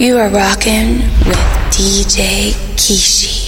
You are rocking with DJ Kishi.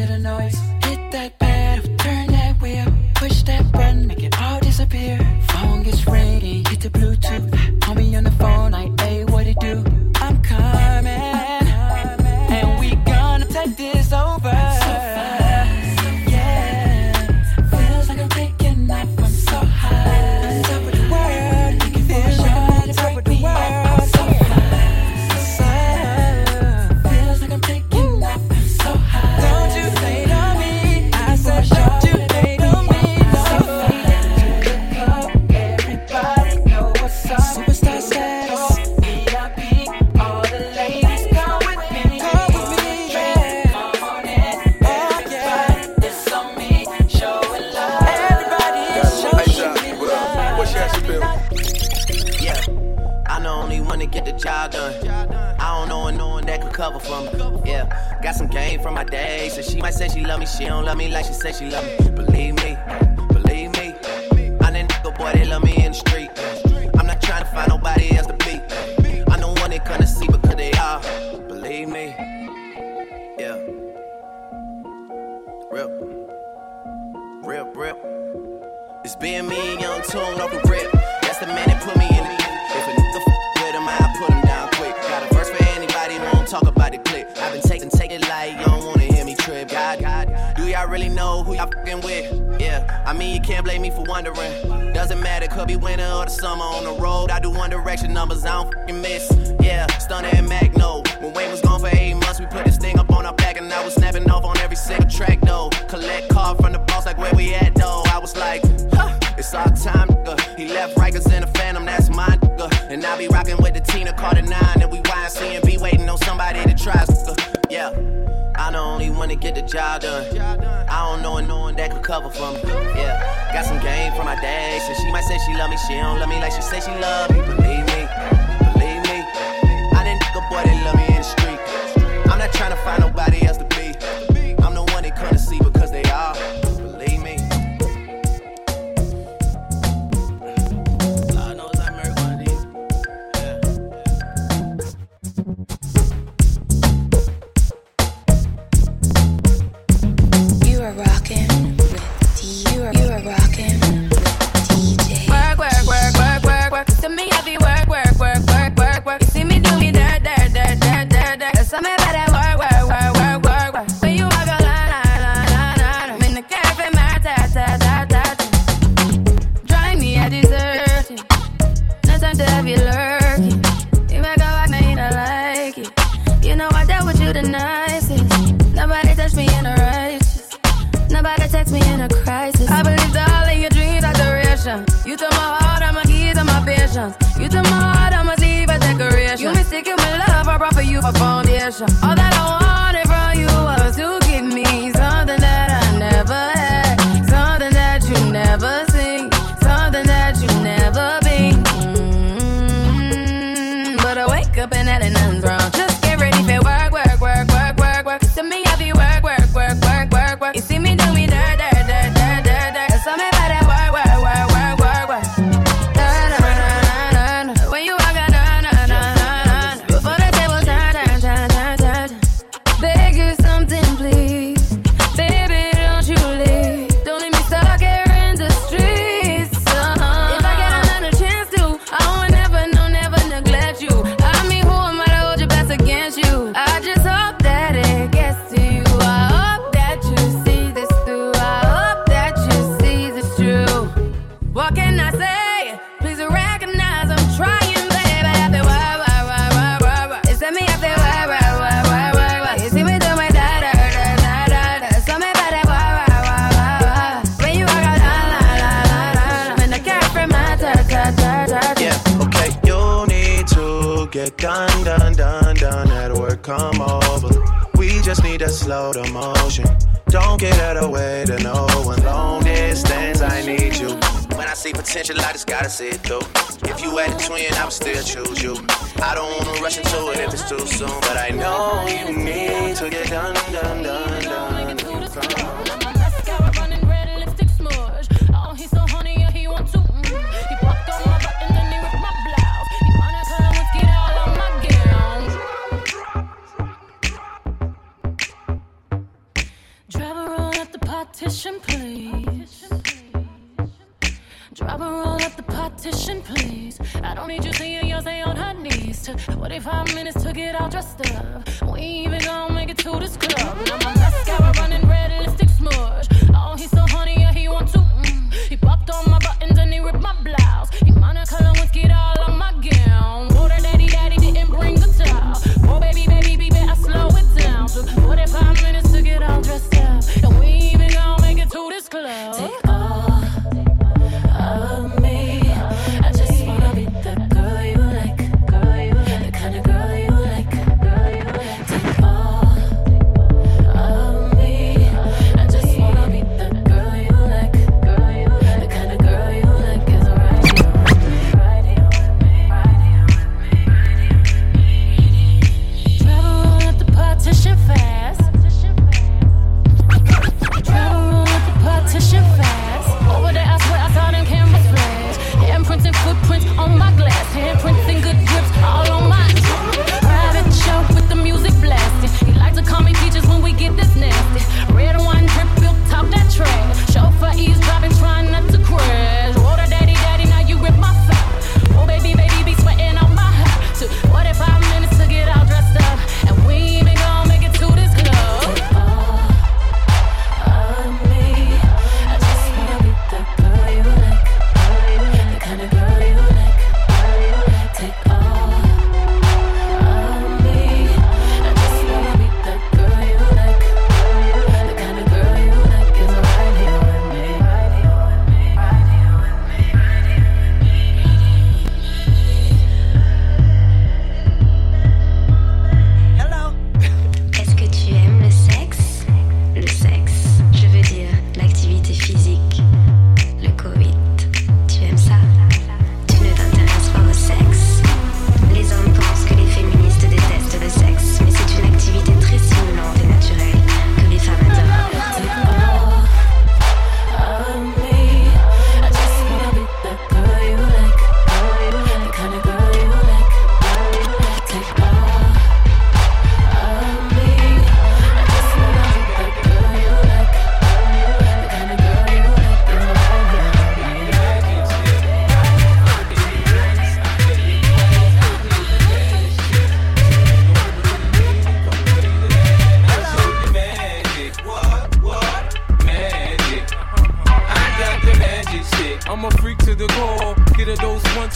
The the noise. Hit that And I be rocking with the Tina Carter 9 and we YC and be waiting on somebody to try. Uh, yeah. I the only one to get the job done. I don't know a no one that could cover for me. Yeah, got some game for my days, So she might say she love me, she don't love me like she say she love me. Believe me, believe me. I didn't think a boy that love me in the street. I'm not trying to find nobody else to gotta see it. If you had a twin, I would still choose you. I don't wanna rush into it if it's too soon, but I know you need to get done, done, done.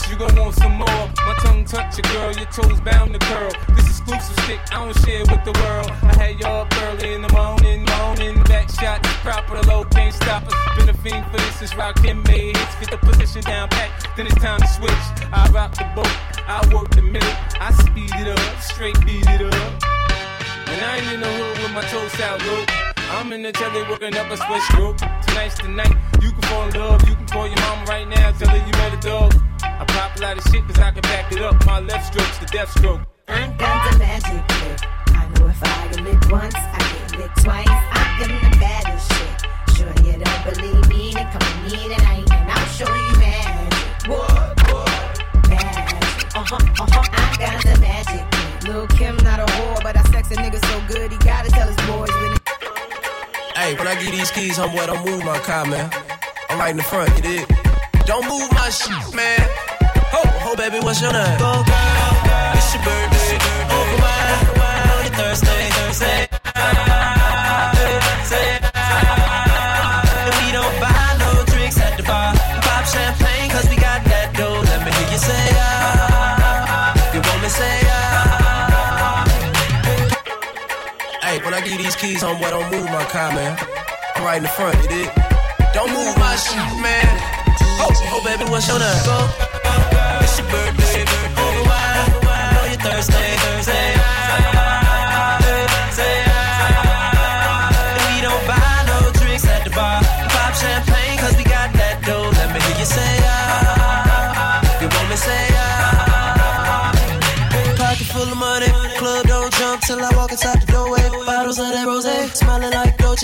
You gon' want some more. My tongue touch your girl, your toes bound to curl. This exclusive stick, I don't share with the world. I had you up early in the morning, morning. Back shot, proper, the low can't stop us. Been a fiend for this, since rockin' made hits. Get the position down pat, then it's time to switch. I rock the boat, I work the middle. I speed it up, straight beat it up. And I ain't in the hood with my toes out, look. I'm in the telly working up a sweat stroke. Tonight's the night. You can fall in love. You can call your mama right now. Tell her you met a dog. I pop a lot of shit cause I can back it up. My left stroke's the death stroke. I got the magic. I know if I get licked once, I get licked twice. I am the baddest shit. Sure you don't believe me? Then come with me tonight and I'll show you magic. What? What? Magic. Uh huh. Uh huh. I got the magic. Lil Kim not a whore, but I sex a nigga so good he gotta tell his boys when. Hey, when I get these keys, homeboy, don't move my car, man. I'm right in the front, you dig? Don't move my shit, man. Ho, ho, baby, what's your name? Go, girl, it's your birthday. Over wine, You these keys, homeboy, don't move my car, man. I'm right in the front, you dig? Don't move my shit, man. Oh, oh, baby, what's your name? Go. It's your birthday. birthday. Over wine, wine on your Thursday, Thursday.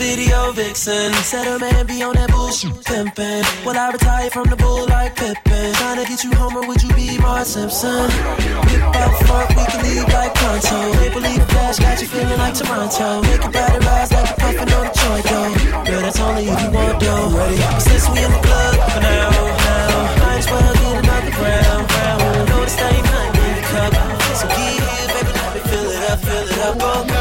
video vixen. Said her man be on that bullshit pimpin'. Well, I retire from the bull like Pippen. Tryna get you home, or would you be Mark Simpson? Hip hop funk, we can leave like pronto. Maple leaf flash, got you feeling like Toronto. Make your body rise like you're puffin' on a joint, though. Girl, that's only if you want, though. Ready? Since we in the club for now, now, might as well get another round, round. Know this ain't nothing in the cup, so get here, baby, let me fill it up, fill it up, go,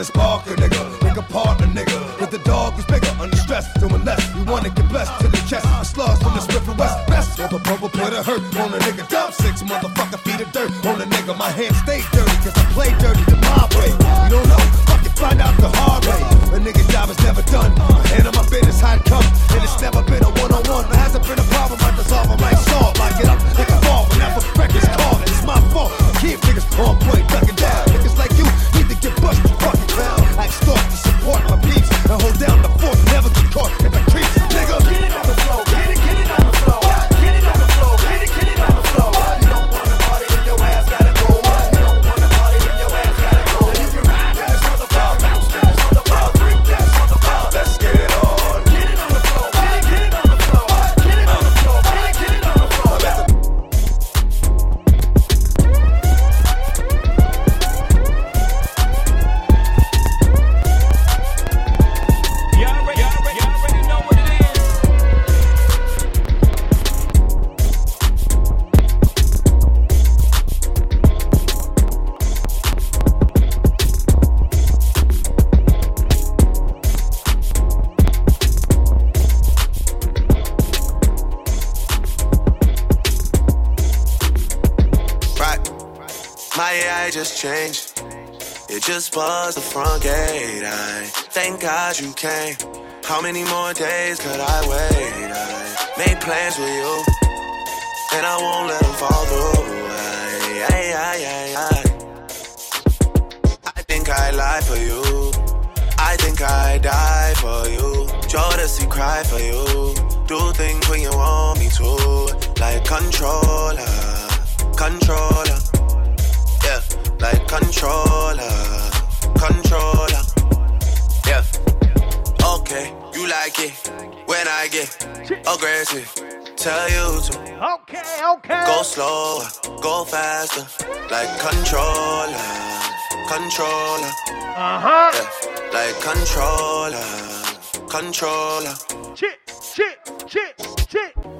nigga. It is Parker nigga. Make a partner nigga. With the dog who's bigger, under stress. Doing less. You wanna get blessed to the chest. The slugs from the Smith West. Best of a bubble put a hurt on a nigga. Dump six motherfucker feet of dirt on a nigga. My hands stay dirty cause I play dirty Buzzed the front gate. I thank God you came. How many more days could I wait? I made plans with you, and I won't let them fall through. I, I, I, I, I. I think I lie for you. I think I die for you. Jodeci cry for you. Do things when you want me to. Like controller, controller. Yeah, like controller, controller. Yeah. Okay, you like it when I get aggressive. Tell you to. Okay, okay. Go slower, go faster, like controller, controller. Uh huh. Yeah, like controller, controller. Shit, shit, shit, shit.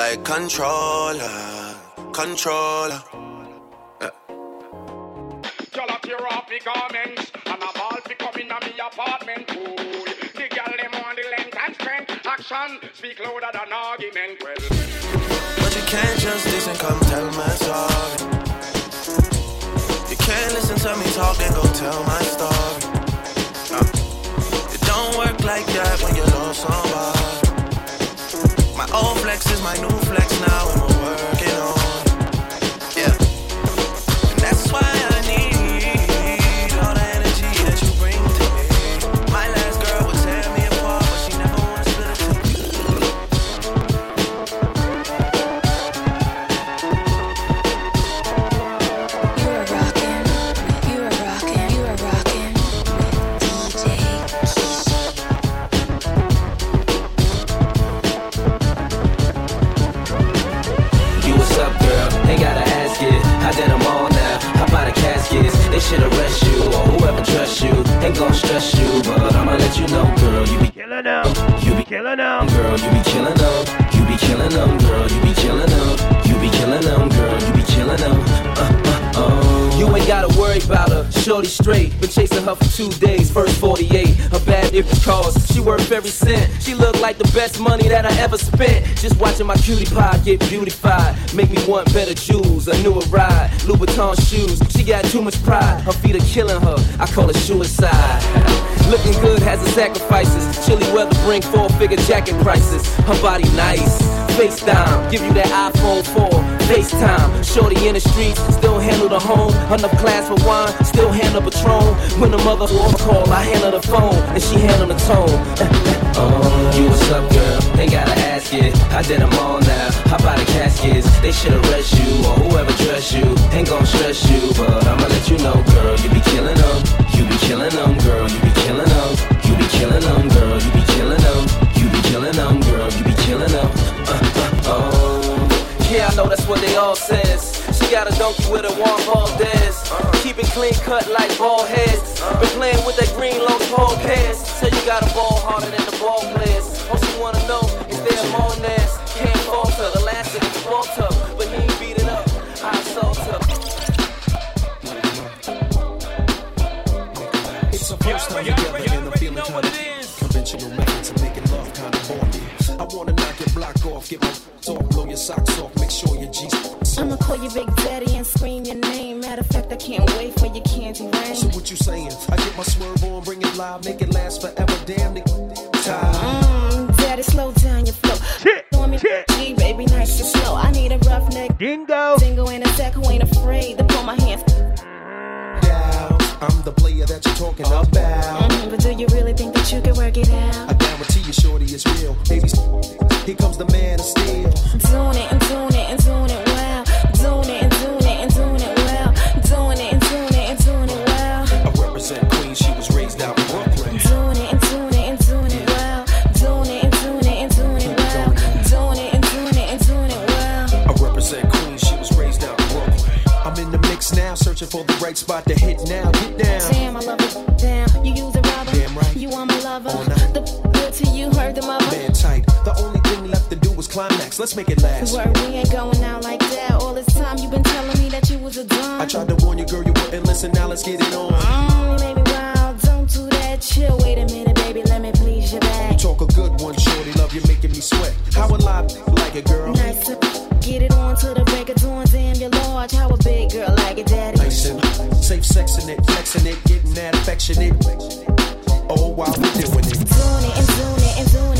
Like controller, controller. Yeah. Y'all up tear off me garments And I'm all fi come in a me apartment Cool The girl them on the length and strength Action speak louder than argument Well But you can't just listen, come tell my story. You can't listen to me talk, then go tell my story. Uh, it don't work like that when you love somebody. My old flex is my new flex now, should arrest you or whoever trusts you. Ain't gon' stress you, but I'ma let you know, girl. You be killing them. You be killing them. Girl, you be killing them. You be killing them, girl. You be killing them. You be killing them, girl. You be killing them. Uh. You ain't gotta worry about her. Shorty straight. Been chasing her for two days. First 48. Her bad different cause. She worth every cent. She look like the best money that I ever spent. Just watching my cutie pie get beautified. Make me want better jewels. A newer ride. Louboutin shoes. She got too much pride. Her feet are killing her. I call it suicide. Looking good has its sacrifices. Chilly weather bring four figure jacket prices. Her body nice. FaceTime, give you that iPhone 4. FaceTime, shorty in the streets, still handle the home. Enough class for wine, still handle Patron. When the mother call, I handle the phone, and she handle the tone. oh, you what's up, girl? Ain't gotta ask it. I did them all now. How about the caskets? They should arrest you, or whoever dress you. Ain't gon' stress you, but I'ma let you know, girl. You be killing them. You be killing them, girl. You be killing them. You be killing them, girl. You be killing them. You be killing them, girl. You be killing them. I know that's what they all says. She got a donkey with a warm Valdez. Keep it clean cut like ball heads. Been playing with that green long tall pants. Say you got a ball harder than the ball players. All she wanna know is their Monez. Can't falter. The last of the ball up, but he ain't beat it up. I assault her. It's a first wanna knock your block off, get my off, blow your socks off, make sure your G's. I'ma call you Big Daddy and scream your name. Matter of fact, I can't wait for your candy rain. So what you saying? I get my swerve on, bring it live, make it last forever. Damn the time. Mm, Daddy, slow down your flow. Show me G, baby, nice and slow. I need a roughneck. Dingo. Dingo in a sack who ain't afraid to pull my hands. Down. I'm the player that you're talking about. Mm, but do you really think that you can work it out? Guarantee you, shorty, it's real. Baby, here comes the man of steel. Doing it and doing it and doing it well. Doing it and doing it and doing it well. Doing it and doing it and doing it well. I represent Queens, she was raised out in Brooklyn. Doing it and doing it and doing it well. Doing it and doing it and doing it well. Doing it and doing it and doing it well. I represent Queens, she was raised out in Brooklyn. I'm in the mix now, searching for the right spot to hit now. Get down. Damn, I love it. Damn, you use a rubber. Damn right. You are my lover. climax, let's make it last. Word, we ain't going out like that. All this time you've been telling me that you was a dumb. I tried to warn you, girl, you wouldn't listen. Now let's get it on. Um, baby, wild, don't do that. Chill, wait a minute, baby, let me please your back. Talk a good one, shorty, love you making me sweat. How alive like a girl? Nice to get it on to the break of dawn. Damn, you're large. How a big girl like a daddy? Nice and safe, sexing it, flexing it, getting that affectionate. Oh, while we're doing it. Doing it and doing it and doing it.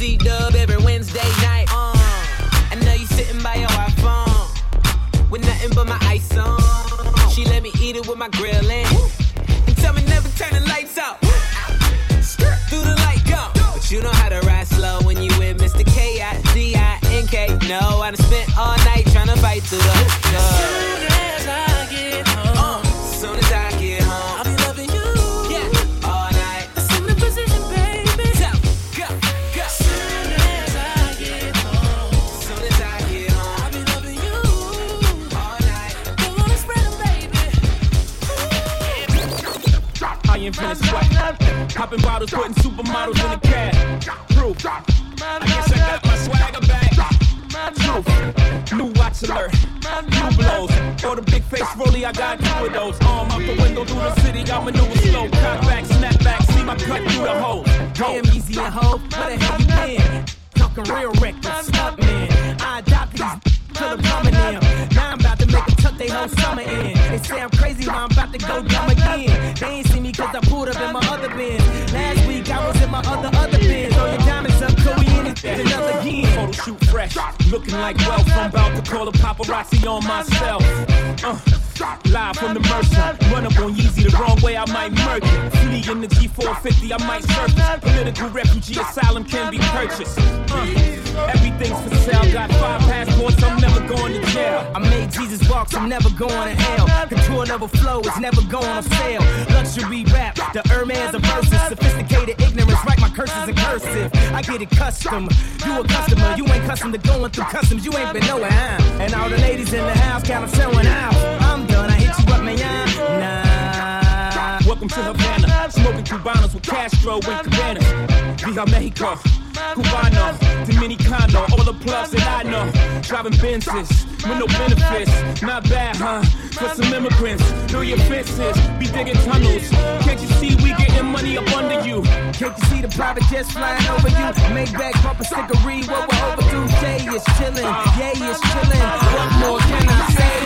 see dub. On myself. Uh, live from the Mercer. Run up on Yeezy the wrong way, I might murder. Flee in the G450, I might surface. Political refugee asylum can be purchased. Uh, everything's for sale. Got five passports, I'm never going to jail. I made Jesus walks, I'm never going to hell. Control level flow is never going to sale. Luxury rap, the Hermes curses in cursive. I get it custom. You a customer, you ain't custom to going through customs. You ain't been nowhere, huh? And all the ladies in the house count them showing out. I'm done, I hit you up, man. Nah. Welcome to Havana, smoking Cubanos with Castro and Cabanas. Viva Mexico, Cubano, Dominicano, all the plugs that I know. Driving Benzes with no benefits, not bad, huh? For some immigrants, know your fences, be digging tunnels. Can't you see we getting money up under you? Can't you see the private jets flying over you? Make back bumper stickery, what we're overdue. Jay is chilling, yay is chilling. What more can I say?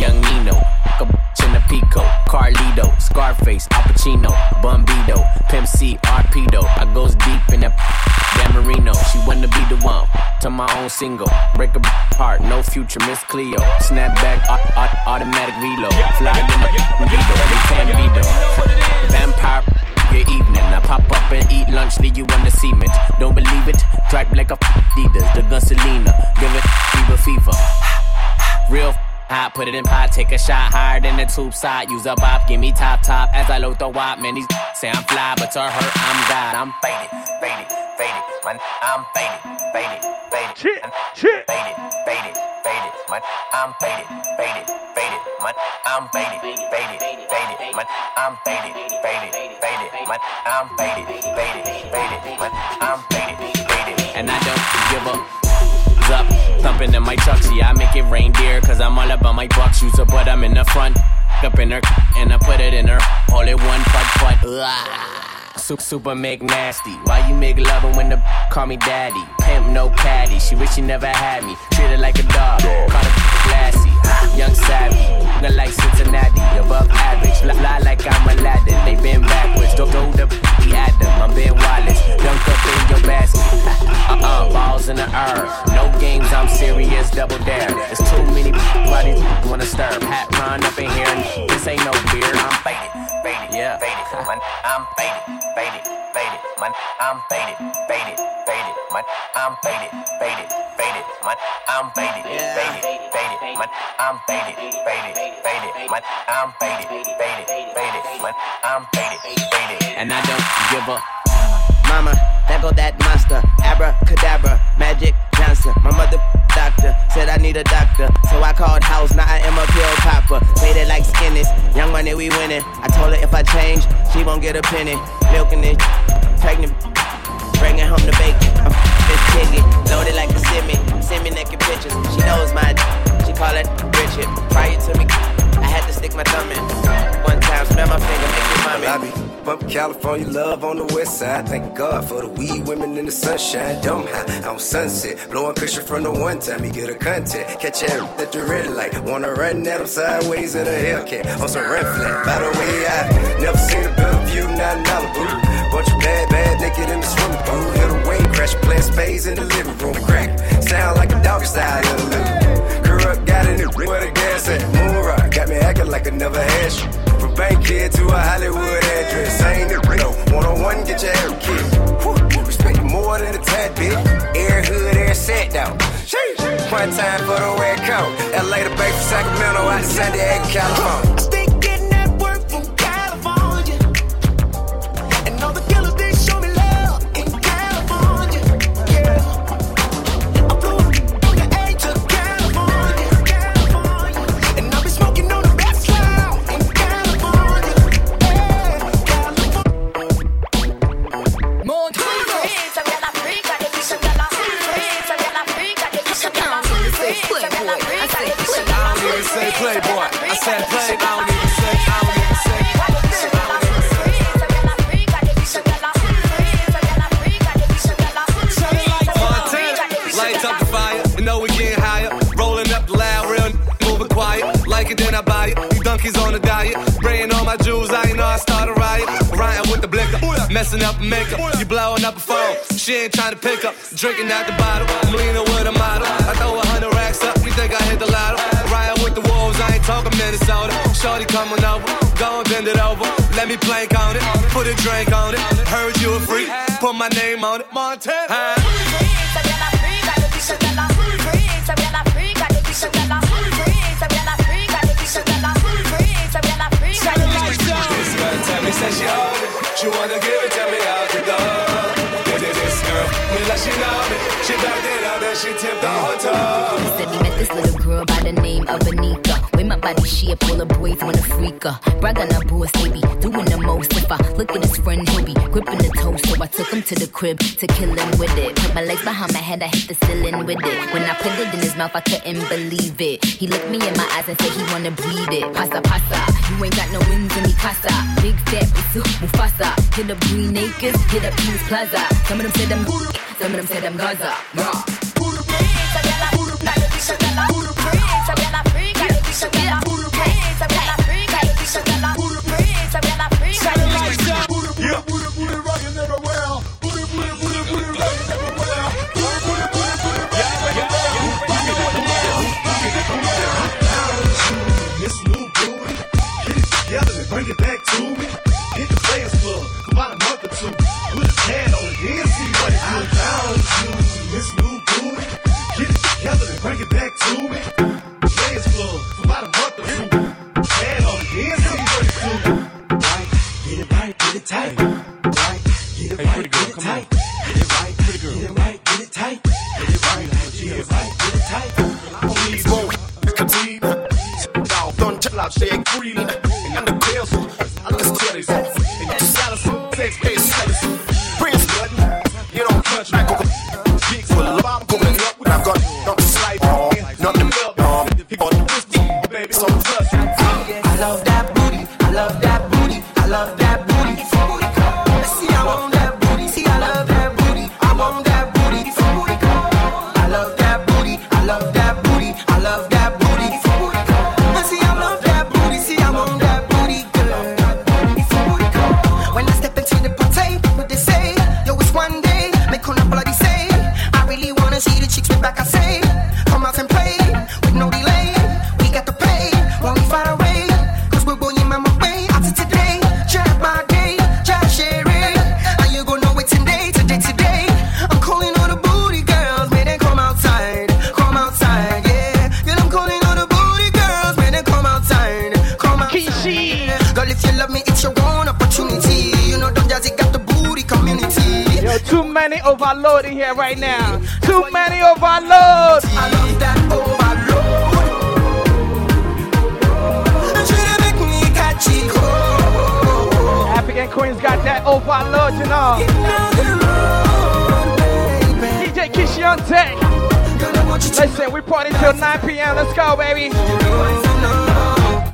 Young Nino, Pico, Carlito, Scarface, Al Pacino, Bumbido, Pimp C, Arpedo. I goes deep in that Dan Marino. She wanna be the one to my own single. Break a heart, no future, Miss Cleo. Snapback, au- au- automatic reload. Fly in the Vito, they can't be though. Vampire. Good evening. I pop up and eat lunch, leave you on the cement. Don't believe it? Drive like a Adidas, the gun Selena. Give it fever, fever. Real hot, put it in pot, take a shot higher than the tube side. Use a bop, give me top top as I load the wop. Man, these say I'm fly, but to her, I'm God. I'm faded, faded, faded. Man, I'm faded, faded, faded. Shit, shit. Faded, faded, faded. Man, I'm faded, faded, faded. Man, I'm faded, faded, faded. Man, I'm faded, faded, faded. Man, I'm faded, faded, faded. Man, I'm faded, faded. And I don't give up up, thumping in my. See, I make it reindeer, cause I'm all about my bucks. Use but I'm in the front, up in her, and I put it in her. All it one putt putt. Super, super make nasty. Why you make loving when the call me daddy? Pimp no caddy. She wish she never had me. Treat her like a dog. Call her classy. Young savvy. Nigga like Cincinnati. Above I'm. Double dare. There's too many bodies wanna stir. Hat run up in here. And this ain't no beer. I'm faded. Faded. Yeah. Faded. Man, I'm faded. Faded. Faded. Man, I'm faded. Faded. Faded. Man, I'm faded. Faded. Faded. Man, I'm faded. Faded. Faded. Man, I'm faded. Faded. Faded. Man, I'm faded. Faded. Faded. Man, I'm faded. Faded. And I don't give a Mama, there go that monster. Abracadabra, Magic Johnson. My mother doctor said I need a doctor. So I called house, now I am a pill popper. Made it like skinnies. Young money, we winning. I told her if I change, she won't get a penny. Milking it, pregnant. Bringing home the bacon. I'm this ticket, loaded like a semi. Send me naked pictures. She knows my. She call it Richard. Prior to me, I had to stick my thumb in. One time, smell my finger, make me mommy. Be up California love on the west side. Thank God for the weed women in the sunshine. Dumb high on sunset. Blowing cushion from the one time you get a contact. Catch her at the red light. Wanna run at sideways at a Hellcat. On some red flat. By the way, I never seen a better view, not in Malibu. Bunch of bad, bad naked in the swimming pool. Hit a wave crash, playing spades in the living room. Crack. Sound like a dog style in the up, got in it where the gas at. Moon rock. Got me acting like I never had you. From Bankhead to a Hollywood address. Ain't it no one on one, get your hair kid. Whew, respect you more than a tad bit. Air hood, air set down. Sheesh. One time for the red coat. LA to Bay from Sacramento out to San Diego, California. Ain't trying to pick up. Drinking out the bottle. I'm leaning with a model. I throw a hundred racks up. You think I hit the lotto? Riding with the wolves. I ain't talking Minnesota. Shorty coming over. Go and bend it over. Let me plank on it. Put a drink on it. Heard you a freak. Put my name on it. Montana. Girl by the name of Anika. With my body shape, all the boys wanna freak her. Brag on her boss, they be doing the most. If I look at his friend, he'll be gripping the toe. So I took him to the crib to kill him with it. Put my legs behind my head, I hit the ceiling with it. When I put it in his mouth, I couldn't believe it. He looked me in my eyes and said he wanna bleed it. Pasa, pasa, you ain't got no wings in me casa. Big fat, it's Mufasa. Hit up Green Acres, hit up Kings Plaza. Some of them said them, some of them said them Gaza. Raw. This new booty, get it together and bring it back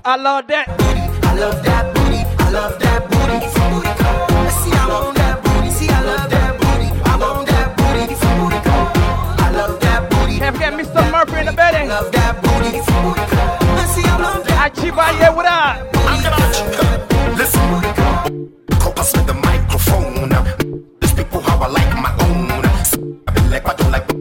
I love that. Booty. I love that booty. I love that booty. Booty I see, I want that booty. See, I love that booty. I want that booty. booty I love that booty. Can't forget Mr. Murphy in the building. Love that booty. See, I love that. Achibaye, what up? I'm gonna listen, compass with the microphone. These people how I like my own. I be like I don't like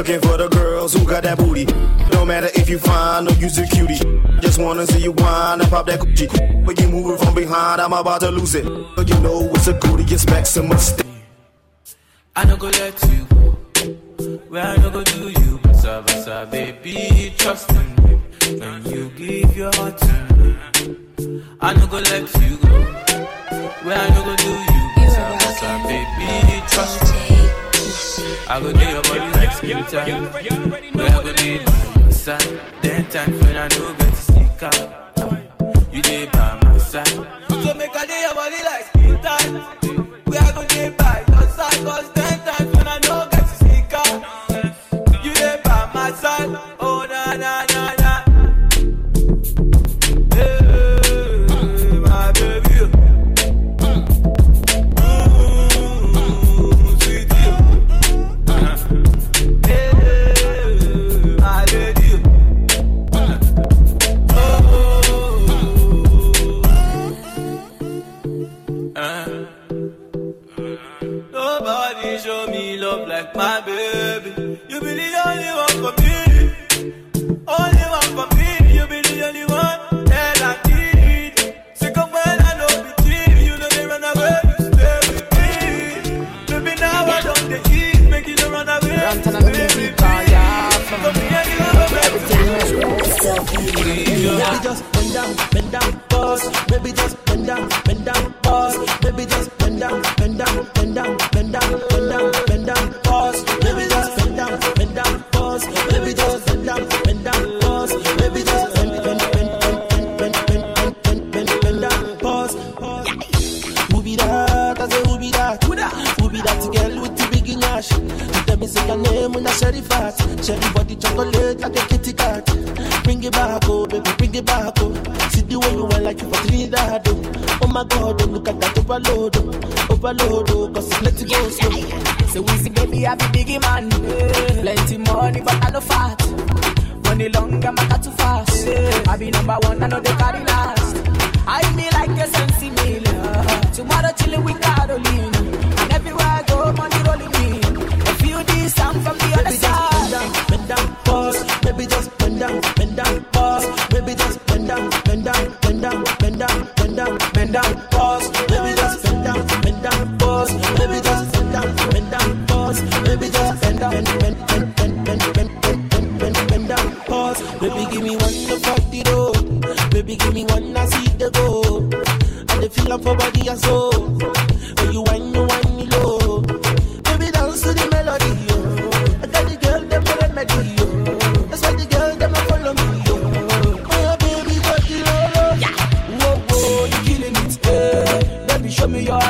looking for the girls who got that booty. No matter if you find or use a cutie. Just wanna see you whine and pop that coochie. But you moving from behind, I'm about to lose it. But you know it's a goodie, it's Maximus. I no go let you go. Where I no go do you, basa basa, baby, trust in me. When you give your heart to me, I no go let you go. Where I no go do you, basa basa, baby, trust me. I go do your body like skin time. Where I go be by your side. Then time when I no get to sneak out. You dey by my side. So make I do your body like skin tight. We are gonna Nobody show me love like my baby. You be the only one for me. Only one for me. You be the only one that I need. Sick of when I know be cheap. You know they run away. You stay with me. Baby, now I don't they eat. Make you don't run away. Baby, Come here, you have Baby, just bend down, bend down,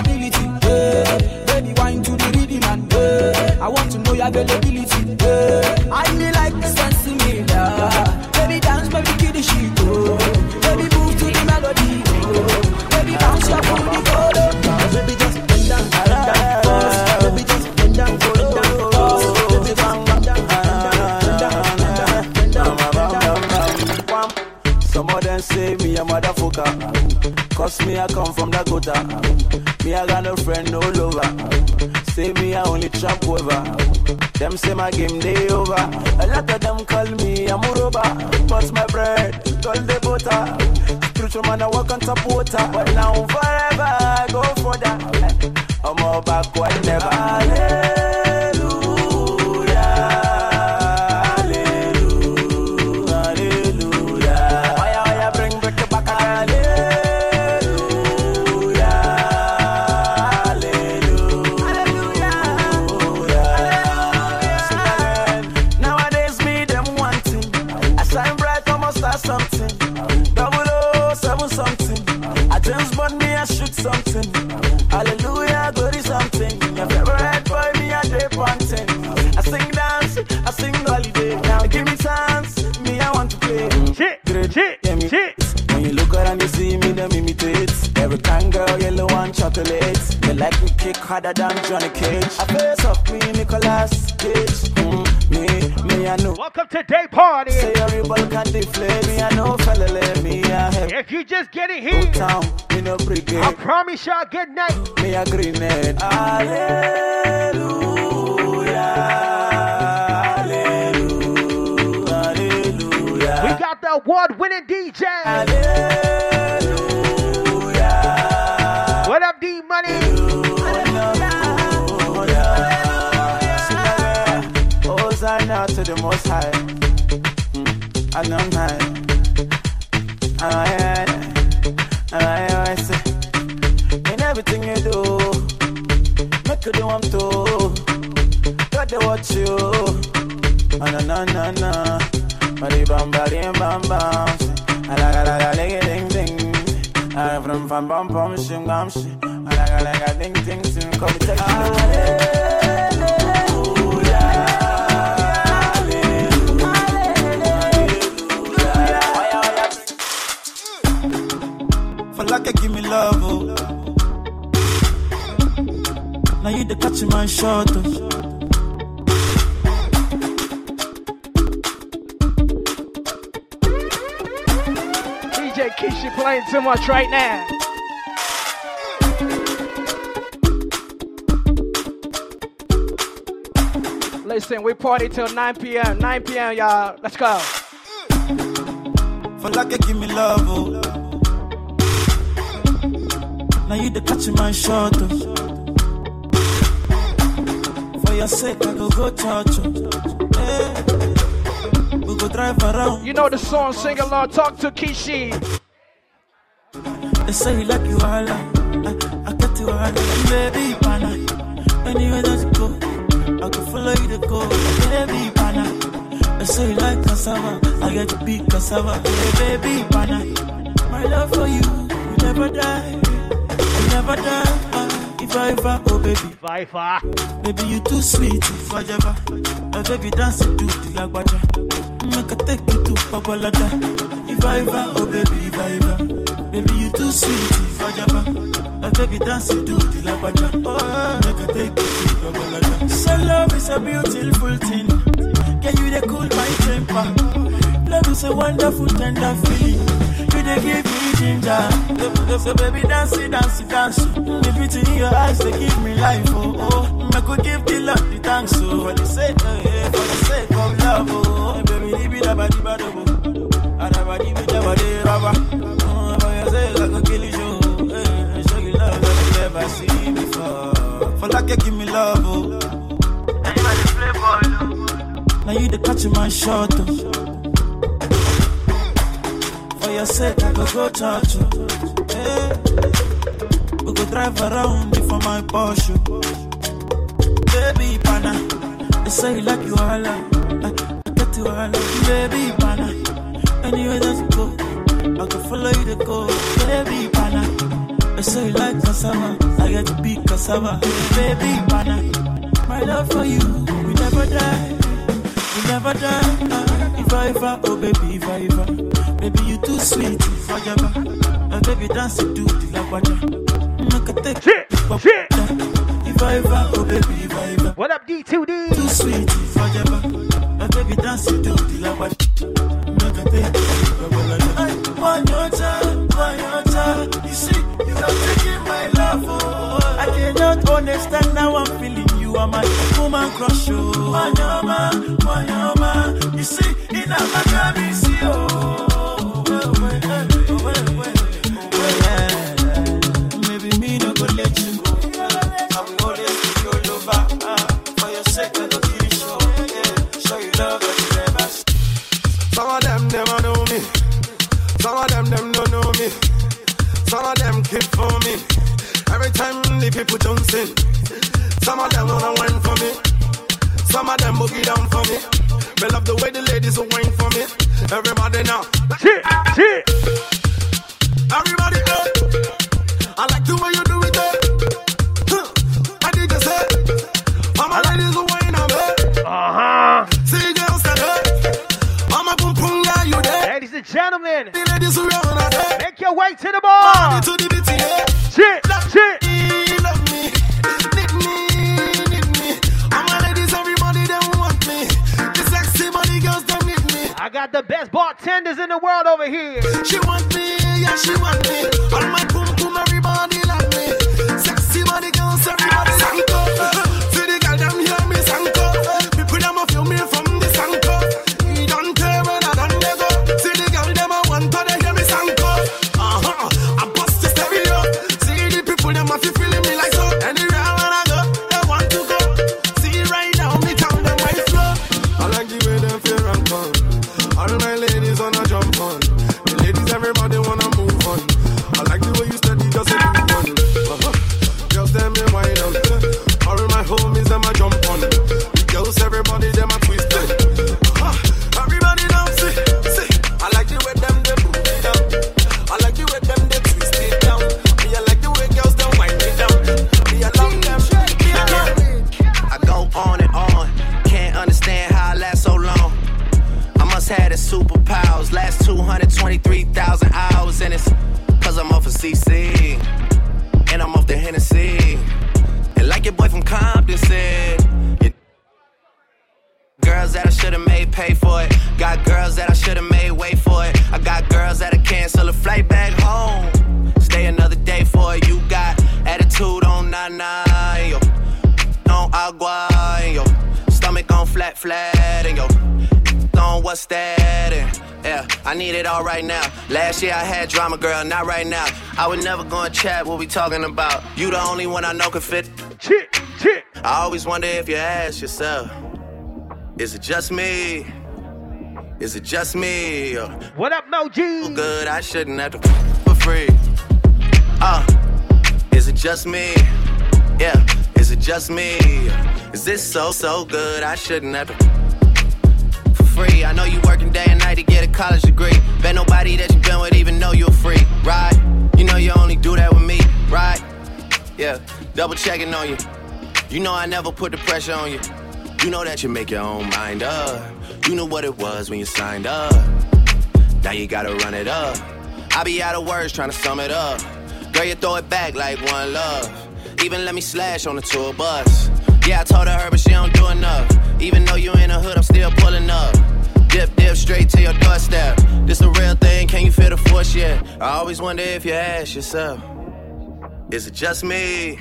ability, eh. Baby, wine to the rhythm and eh. I want to know your availability, eh. I me like the sense me. Baby, dance, baby, kill the shit, oh. Baby, move to the melody, oh. Baby, bounce your booty, down, pause. Baby, just bend down, bend down, pause. Baby, just bend down, down, bend down. Some of them say me a motherfucker. Cause me I come from the gutter. Me I got no friend, no lover. Say me I only trap over. Them say my game day over. A lot of them call me a muroba. But my bread, call the butter. Spiritual man I walk on top water. But now forever I go for that. I'm all backward never. Kick harder than Johnny Cage. I face up me, Nicolas Cage. Mm, me, me, I know. Welcome to day party. Say your rebel can deflate me, I know fella let me, have. If you just get it here, town, me no brigade. I promise y'all good night. Me a grenade. We got the award-winning DJ. What up, D Money? To the most high. Mm, And I'm high. I, I, I, I say, in everything you do, make you do I'm. Got to watch you. Na na na na. Bari bam bari bam bam. Alaga alaga ling ding ding. I from from bam bam shim bam shim. Alaga alaga ding ding ding. Come take it. like give me love, oh. Now you the catch my shot, oh. Keisha playing too much right now. Listen, we party till 9 p.m. 9 p.m. y'all. Let's go. For like give me love, oh. Now you the catch my shot, oh. For your sake, I go go oh. Eh. We go drive around. You know the song, sing along, talk to Kishi. They say you like you all, I, I get you all, baby, pana. Anywhere that you go, I can follow you to go, baby, pana. They say you like cassava, I get to be cassava, hey, baby, pana. My love for you, will never die, never die. ah, If I ever, oh baby, if I ever, baby you too sweet, if I ever, my baby dance to the lagwaja, make I take you to Babalada. If I ever, oh baby, if I ever, baby you too sweet, if I ever, my baby dance to the lagwaja, oh make I take you to Babalada. So love is a beautiful thing, can you they cool my temper? Love is a wonderful tender feeling. You they give me ginger. So baby dance it, dance it, dance it. The beauty in your eyes they give me life. Oh oh, I could give the love the thanks. Oh, for the sake, oh, yeah, for the sake of love. Oh, baby, leave it about the bad oh. And about the bad about the rubber. Oh, for your sake, I could kill you. Hey, show you love that you never seen before. For like you give me love. Oh. Now you the catch my shot. Oh. For your sake, I go go church. Hey. We go drive around for my Porsche. Baby, pana. They say you like you. I, I get you all. Baby, pana. Anywhere that you go, I can follow you to go. Baby, pana. They say you like cassava. I get to be cassava. Baby, pana. My love for you, we never die. We never die. Ah, if I ever, oh baby, if I. Baby, you too sweet, if I ever. My baby dance to the lagwaja. Make a take shit, shit. If I ever, oh baby, if I ever. What up, D2D? Too sweet, if I ever. My baby dance to the lagwaja. Make a take One your time, one your time. You see, you are taking my love. Oh. I cannot understand now I'm feeling you are my woman crush. Oh. Wanyama, wanyama. You see, in a Maccabi, see, oh. Some of them keep for me. Every time the people in. Some of them wanna wine for me. Some of them boogie down for me. They love the way the ladies will wine for me. Everybody now. Shit, shit. Everybody up. I like the way you do it. eh. Huh. I did just say. All my ladies will wine on me. Uh huh. See girls that hurt. All my boom boom yeah you there. Ladies and gentlemen, The ladies who run make your way to the bar. Money to the beat, yeah. Shit, shit. Love me, need me, need me. All my ladies, everybody, they want me. The sexy body girls, they need me. I got the best bartenders in the world over here. She want me, yeah, she want me. All my boom flat, and yo. On what's that? And yeah, I need it all right now. Last year I had drama, girl, not right now. I would never go and chat what we talking about. You the only one I know can fit. Chit, chit. I always wonder if you ask yourself, is it just me? Is it just me? What up, Mo G? Good, I shouldn't have to for free. Uh, is it just me? Yeah, just me? Is this so so good? I shouldn't have to for free. I know you working day and night to get a college degree. Bet nobody that you been with even know you're free, right? You know you only do that with me, right? Yeah, double checking on you. You know I never put the pressure on you. You know that you make your own mind up. You knew what it was when you signed up. Now you gotta run it up. I be out of words trying to sum it up. Girl, you throw it back like one love. Even let me slash on the tour bus. Yeah, I told her, but she don't do enough. Even though you in the hood, I'm still pulling up. Dip, dip, straight to your doorstep. This a real thing, can you feel the force yet? I always wonder if you ask yourself, is it just me?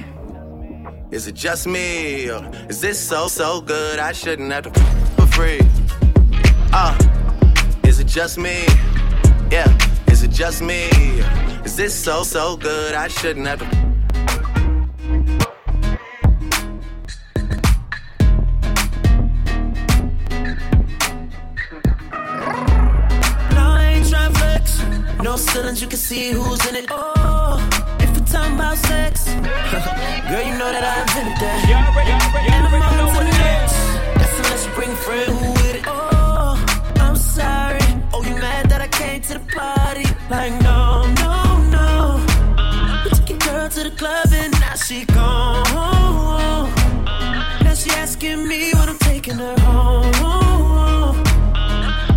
Is it just me? Or is this so, so good? I shouldn't have to for free. Uh, is it just me? Yeah, is it just me? Is this so, so good? I shouldn't have to. No ceilings, you can see who's in it. Oh, if we're talking about sex, girl, you know that I invented that. And I'm on to the next. That's unless you bring a friend who with it. Oh, I'm sorry. Oh, you mad that I came to the party? Like, no, no, no. We took your girl to the club and now she gone. Now she asking me when I'm taking her home.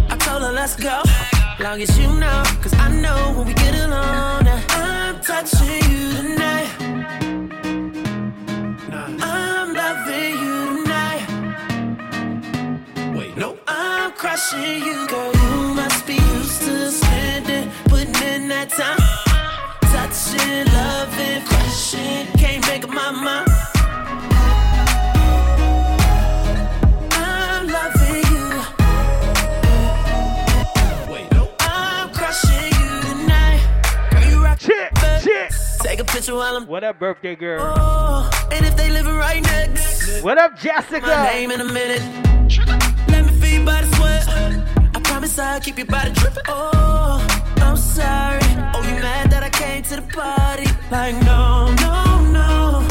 I told her, let's go. Long as you know, know when we get alone, I'm touching you tonight. I'm loving you tonight. Wait, no, I'm crushing you, girl. You must be used to spending, putting in that time. Touching, loving, crushing, picture while I'm. What up, birthday girl? Oh, and if they living right next. What up, Jessica? My name in a minute. Let me feel your body sweat. I promise I'll keep your body dripping. Oh, I'm sorry. Oh, you mad that I came to the party? Like, no, no, no.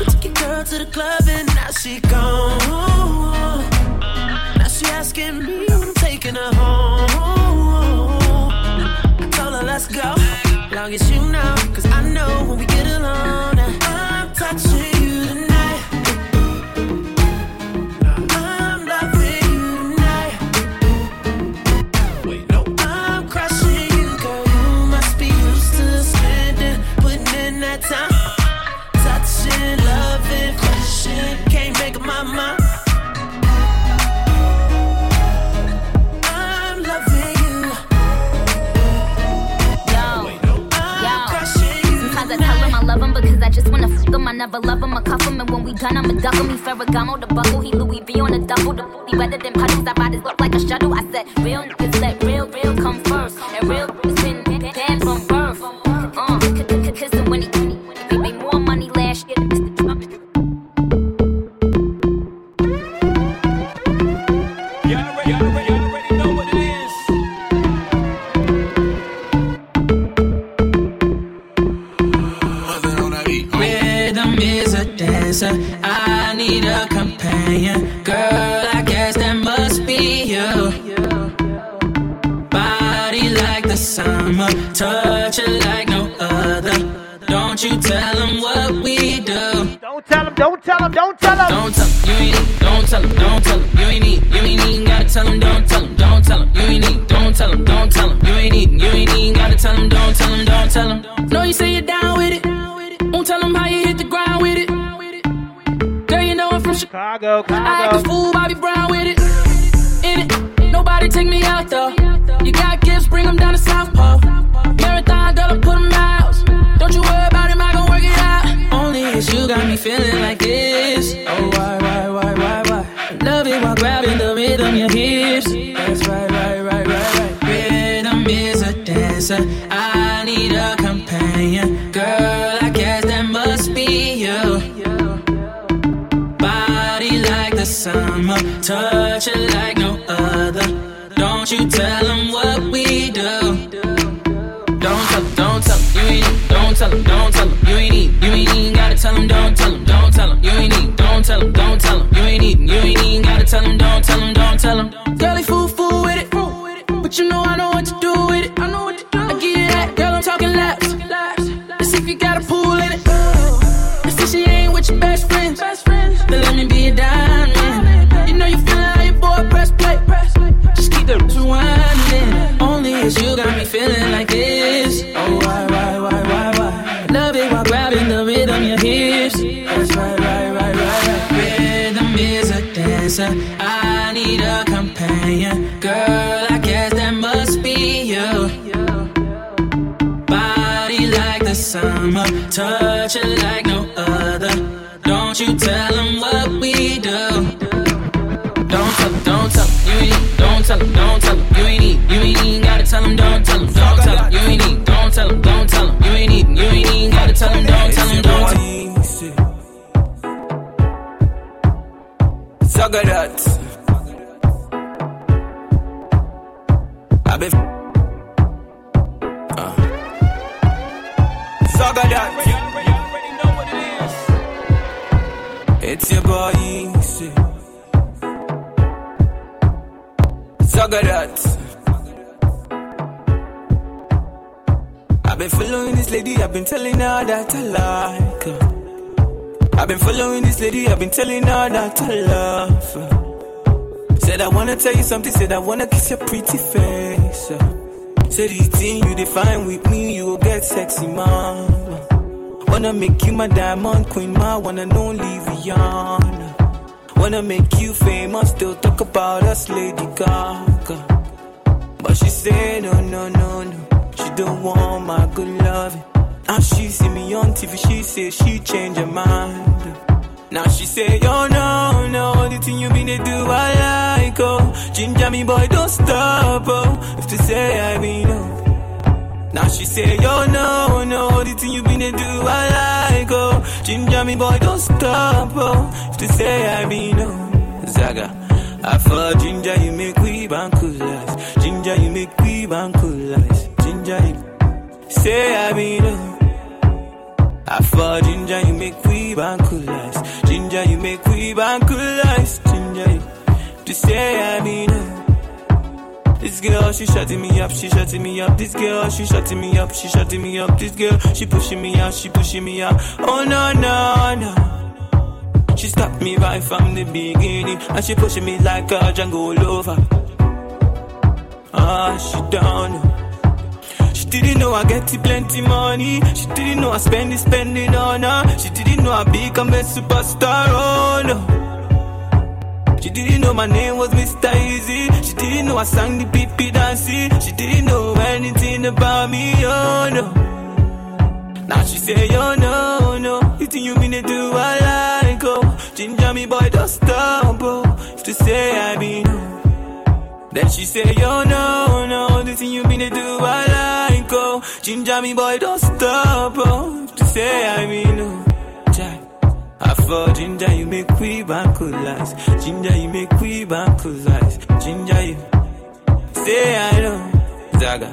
We took your girl to the club and now she gone. Now she asking me when I'm taking her home. I told her, let's go. Long as you know, cause I know when we get alone, I'm touching him. I never love him, I cuff him, and when we done, I'ma duck him. He Ferragamo, the buckle, he Louis V on the double. The booty wetter than puddles, I ride his look like a shuttle. I said, real niggas let real, real come first, and real touch like no other. Don't you tell them what we do. Don't tell them, don't tell you ain't, don't tell don't tell you ain't even, you ain't even gotta tell don't tell don't tell you ain't even, don't tell don't tell you ain't even, you ain't even gotta tell don't tell. That I love. Said I wanna tell you something, said I wanna kiss your pretty face. Said the thing you define with me, you will get sexy, man. Wanna make you my diamond queen, ma, wanna know Liviana. Wanna make you famous, still talk about us, Lady Gaga. But she said, no, no, no, no, she don't want my good loving. Now she see me on TV, she say she change her mind. Now she say, oh no, no, the thing you been to do, I like, oh. Ginger me boy, don't stop, oh. If to say I be no. Oh. Now she say, oh no, no, the thing you been to do, I like, oh. Ginger me boy, don't stop, oh. If to say I be no. Oh. Zaga. I for ginger, you make we bankulas. Ginger, you make we bankulas. Ginger, you say I be no. Oh. I for ginger, you make we bankulas. Ginger, you make we bankulas. Ginger, you to say I no. This girl, she shutting me up, she shutting me up. This girl, she shutting me up, she shutting me up. This girl, she pushing me out, she pushing me out. Oh no, no, no. She stopped me right from the beginning, and she pushing me like a jungle lover. Ah, she know. She didn't know I get plenty money. She didn't know I spend it, spending on her. She didn't know I become a superstar. Oh no. She didn't know my name was Mr. Eazi. She didn't know I sang the PP dancey. She didn't know anything about me. Oh no. Now she say, oh no, no. You think you mean to do I like, oh. Ginger me boy, don't stop, oh. If to say I no. Then she say, oh no, no. The thing you mean to do I like. Ginger me boy, don't stop, oh. To say I be no. Oh, Jack. I for ginger, you make we bankulas. Ginger, you make we bankulas. Ginger, you say I know. Zaga.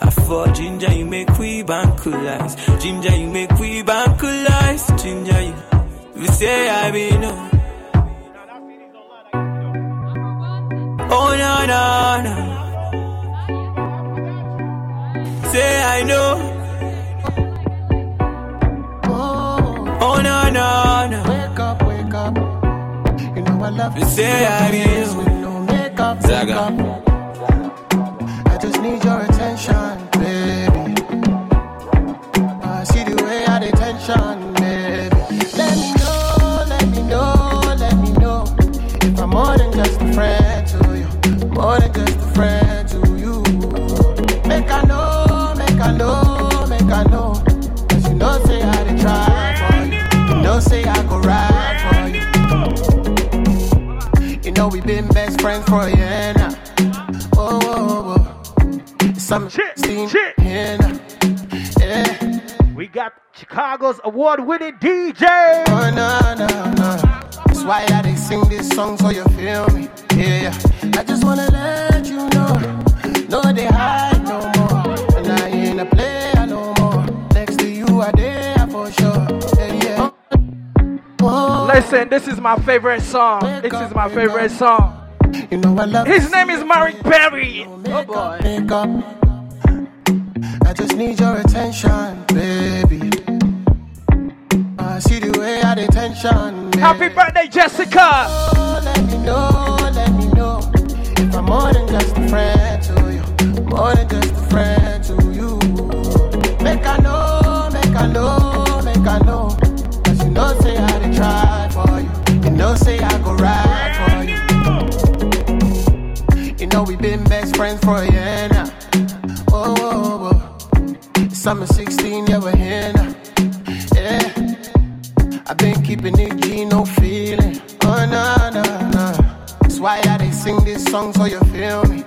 I for ginger, you make we bankulas. Ginger, you make we bankulas. Ginger, you, you say I be no. Oh. oh no no no. Say I know. Oh no no no. Wake up, wake up. You know I love you. Say I do. With no makeup, Zaga. makeup. I just need your attention, baby. I see the way I attention, baby. Let me know, let me know, let me know if I'm more than just a friend to you, more than just a friend. Friends for a year now. Oh, oh, oh. Some shit, shit. Here now. Yeah. We got Chicago's award-winning DJ. Oh no no no. That's why I they sing this song so you feel me. Yeah. I just wanna let you know. No they hide no more. And I ain't a player no more. Next to you I there for sure. Yeah yeah. Oh, Listen, this is my favorite song. This is my favorite song. You know I love His name is Mark Perry. Oh boy. Make up. I just need your attention, baby. I see the way I attention. Happy birthday, Jessica. Oh, let me know, let me know. If I'm more than just a friend to you, more than just a friend to you. Make I know, friends for a year now. Oh, oh, oh, oh. Summer 16, yeah, we're here now. Yeah. I've been keeping it G, no feeling. Oh, no, no, no. That's why I they sing this song so you feel me.